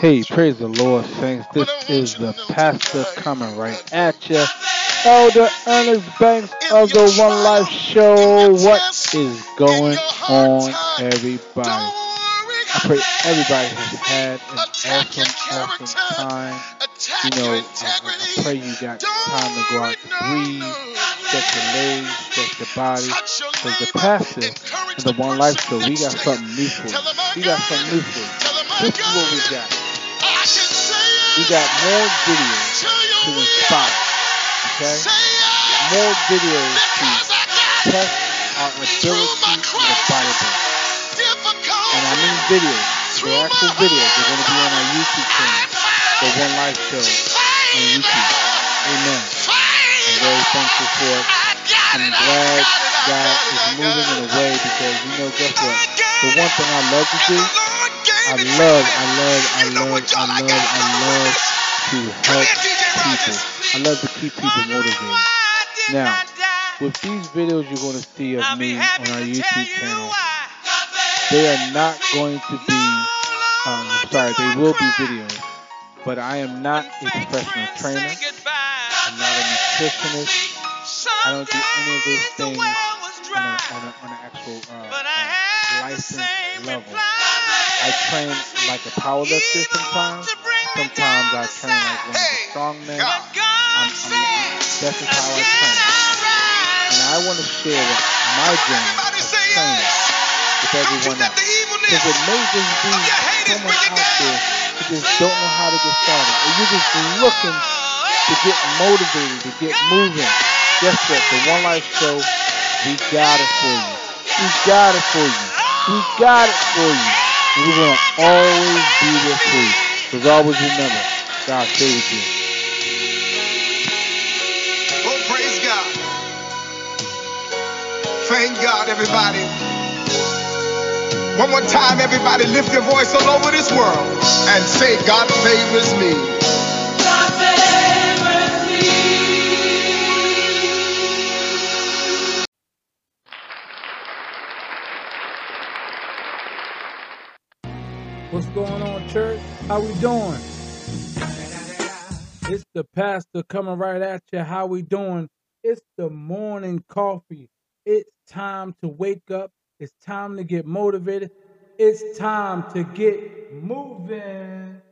Hey, praise the Lord, saints. This is the pastor coming right at you. Elder Ernest Banks of the One Life Show. What is going on, everybody? I pray everybody has had an awesome, awesome time. You know, I, I pray you got time to go out to breathe, stretch your legs, stretch your body. Because the pastor of the One Life Show, we got something new for you. We got something new for you. This is what we got. We got more videos to inspire. Okay? More videos to test our ability in the Bible. And I mean videos. The actual videos are going to be on our YouTube channel. The One Life Show on YouTube. Amen. I'm very thankful for it. I'm glad God is moving in a way because, you know, guess what? The one thing I love to do I love, I love, I love, I love, I love to help people. I love to keep people motivated. Now, with these videos you're going to see of me on our YouTube channel, they are not going to be, um, I'm sorry, they will be videos, but I am not a professional trainer. I'm not a nutritionist. I don't do any of those things on, a, on, a, on an actual uh, uh, license level. I train like a powerlifter sometimes. Sometimes I train like one of the strongmen. I'm, I'm, that's just how I train. And I want to share my journey of training with everyone else. Because it may just be someone out there who just don't know how to get started. Or you're just looking to get motivated, to get moving. Guess what? The One Life Show, we got it for you. We got it for you. We got it for you. We're going to always be there for you. Because always remember, God stay with you. Oh, praise God. Thank God, everybody. One more time, everybody, lift your voice all over this world and say, God favors me. What's going on, church? How we doing? It's the pastor coming right at you. How we doing? It's the morning coffee. It's time to wake up. It's time to get motivated. It's time to get moving.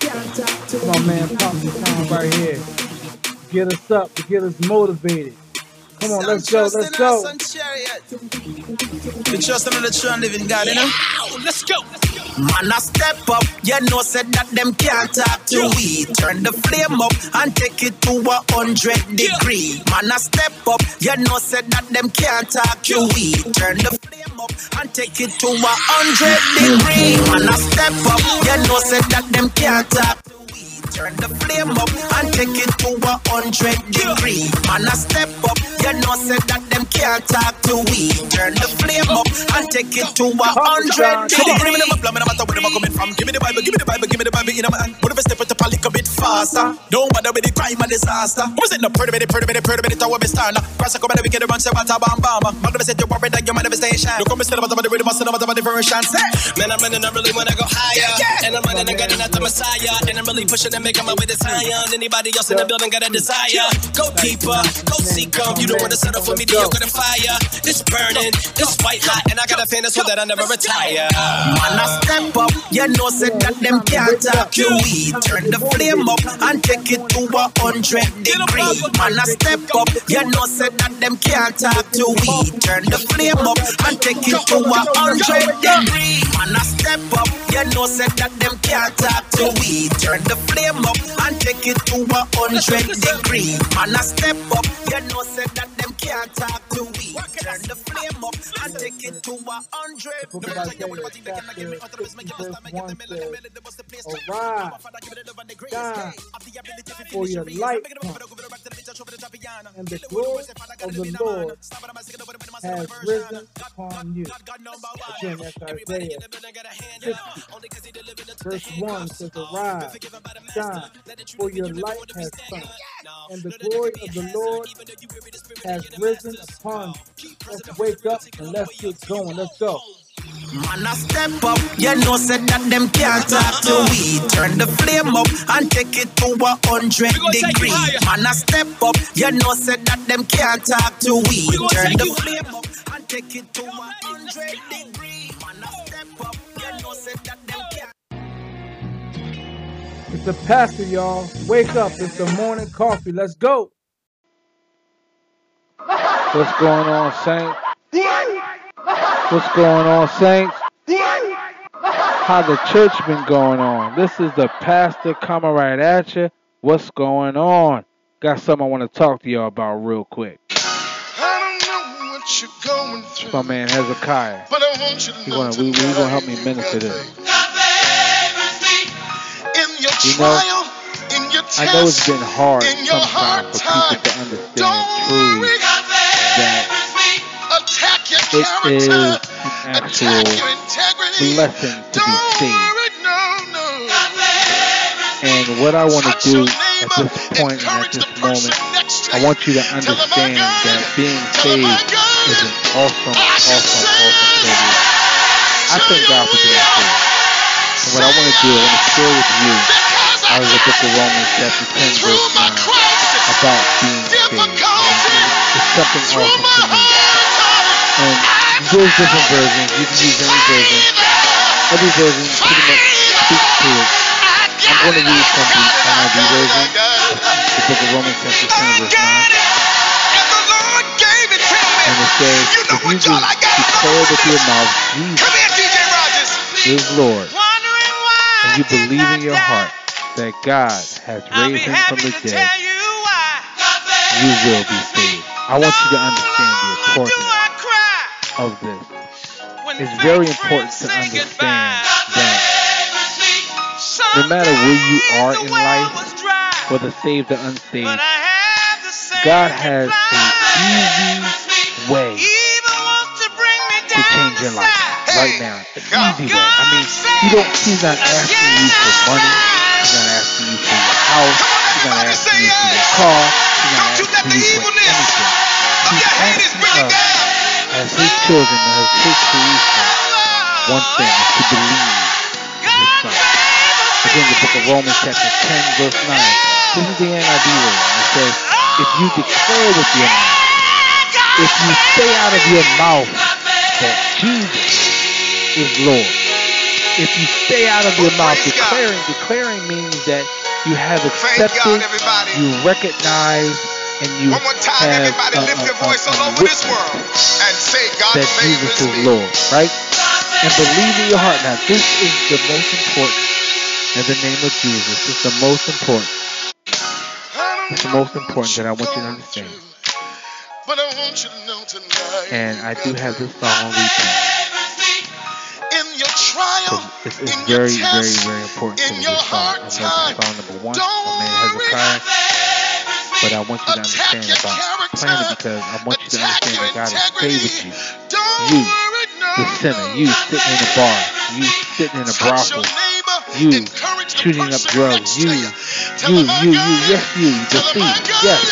Come on, man, pop the time right here. Get us up, get us motivated. Come on, let's go, let's go. We trust in the true and living God, you know? Let's go. Man, I step up, you know, said that them can't talk to we. Turn the flame up and take it to a hundred degree. Man, I step up, you know, said that them can't talk to we. Turn the flame up and take it to a hundred degree. Man, I step up, you know, said that them can't talk to we. Turn the flame up and take it to a hundred degree. Man, I step up, you know, said that them can't talk to we. Turn the flame up and take it to a hundred Come on, give me the plan, no matter where them are coming from. Give me the Bible, give me the Bible, give me the Bible in my hand. Put if I step it up a little bit faster. Don't bother with the crime and disaster. Who is it? No, pretty minute, pretty minute, pretty minute, I will be stand. Press a come and we get the run, say what a bam bam. Man, if I said you're worried that your manifestation. Look, I'm still about the rhythm, still about the version. Man, I'm running, I really wanna go higher. And I'm running, I'm getting at the Messiah. And I'm really pushing and making my way to Zion. Anybody else in the building got a desire? Go deeper, go seek 'em. You don't wanna settle for mediocre than fire. It's burning, it's white hot, and I got a fan so that I never retire. Man, I step up, you know, said that them can't talk to we. Turn the flame up and take it to a hundred degree. Man, I step up, you know, said that them can't talk to we. Turn the flame up and take it to a hundred degree. Man, I step up, you know, said that them can't talk to we. Turn the flame up and take it to a hundred degree. Man, I step up, you know, said that can't talk to we. Turn the flame up and take it to a hundred. Book of Isaiah, chapter 50, verse 1 says, Arise, shine, for your light and the glory of the Lord has risen upon you. Again, that's Isaiah 50, verse 1 says, Arise, shine, for your light has come, and the glory of the Lord has risen upon you. Let's wake up and let's get going. Let's go. Man, I step up, you know, said that them can't talk to we. Turn the flame up and take it to a hundred degree. Man, I step up, you know, said that them can't talk to we. We Turn the you- flame up and take it to a hundred degree. It's the pastor, y'all. Wake up. It's the morning coffee. Let's go. What's going on, Saints? What's going on, Saints? How the church been going on? This is the pastor coming right at you. What's going on? Got something I want to talk to y'all about real quick. I don't know what you're going through. My man Hezekiah. But I want you to He know gonna- we- we gonna help me minister this. Faith. In your You know, in your test, I know it's been hard in your hard sometimes for people to time, understand don't truly worry. that Attack your it is character. an Attack actual your integrity. blessing to be Don't saved. worry, no, no. And what I want to do at this point and at this moment, I want you to understand God, that being tell them, "My saved is an awesome, awesome, awesome say privilege. I thank God for being will. saved. And what I want to do, I want to share with you Because I of the book of Romans chapter 10 through verse my 9 crisis, about being saved. It's something awesome to me. And there's different versions. You can use any version. Every version pretty much speaks to it. I'm going to read from the NIV version, the book of Romans chapter 10 verse 9. And it says, You know if you just y'all, I got declare with your mouth Jesus is Lord, and you believe in your heart that God has raised him from the dead, you will be saved. I want you to understand the importance of this. It's very important to understand that no matter where you are in life, whether saved or unsaved, God has an easy way to change your life right now. An easy way. I mean, you don't. He's not asking you for money. He's not asking you for your house. He's not asking you for your car. He's not asking you for anything. He's asking us as His children, as His creation, one thing is to believe in His Son. Again, the book of Romans, chapter 10, verse 9. This is the NIV version. It says, if you declare with your mouth, if you say out of your mouth that Jesus is Lord, if you stay out of your mouth God. declaring, declaring means that you have God, accepted, everybody. you recognize, and you One more time, have everybody, uh, lift your uh, voice uh, all over this world and say, God that Jesus is me. Lord, right? And believe in your heart. Now, this is the most important. In the name of Jesus, it's the most important. It's the most important that I want you to understand. But I want you to know tonight. And I do have this song on repeat. It's, it's in very, very, very important to in me. your This song. I know it's song number one. My man Hezekiah. But I want you to understand about it because I want you to understand that God is favored you. You, The sinner, you sitting in a bar, you sitting in a brothel, you shooting up drugs, you, you. You, you, you, yes, you, the Tell them I thief, yes,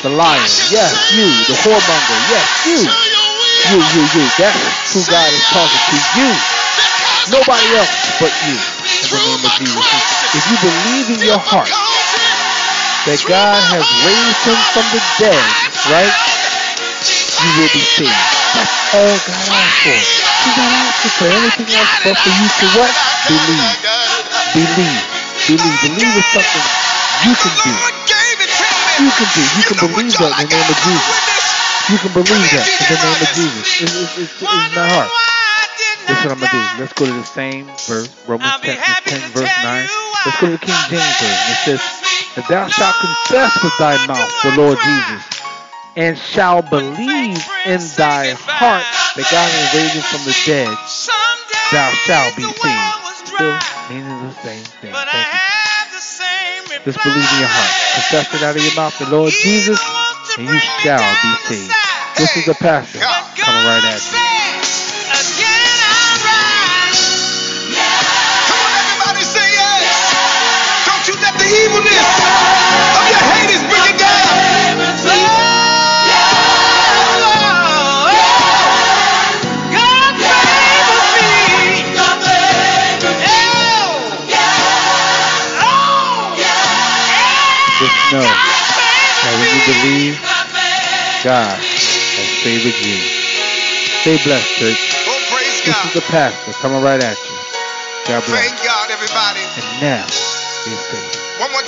the liar, yes, you, the whoremonger, yes, you, you, you, you. That's who God is talking to. You, nobody else but you. In the name of Jesus. If you believe in your heart that God has raised him from the dead, right? You will be saved. That's all God asks for. He's not asking for anything else but for you to what? Believe. Believe. Believe. Believe is something you can do. You can do. You can believe that in the name of Jesus. You can believe that in the name of Jesus. It's, it's, it's, it's not hard. This is what I'm going to do. Let's go to the same verse, Romans chapter happy 10, verse 9. Let's go to the King James Version. It says, If thou shalt confess with thy mouth the Lord Jesus, and shall believe in thy heart that God has raised him from the dead, thou shalt be saved. Still meaning the same thing. Thank you. have the same Just believe in your heart. Confess it out of your mouth, the Lord Jesus, and you shall be saved. This is the pastor coming right at you. evilness of your hate is bringing down. Just know that when you believe, God has favored you. Stay blessed, church. Oh, this God. is the pastor coming right at you. God bless. Thank God, everybody. And now, be faithful. One more